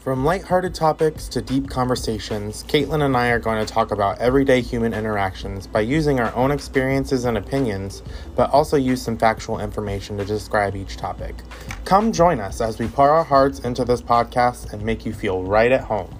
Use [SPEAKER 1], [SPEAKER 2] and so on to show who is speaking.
[SPEAKER 1] From lighthearted topics to deep conversations, Caitlin and I are going to talk about everyday human interactions by using our own experiences and opinions, but also use some factual information to describe each topic. Come join us as we pour our hearts into this podcast and make you feel right at home.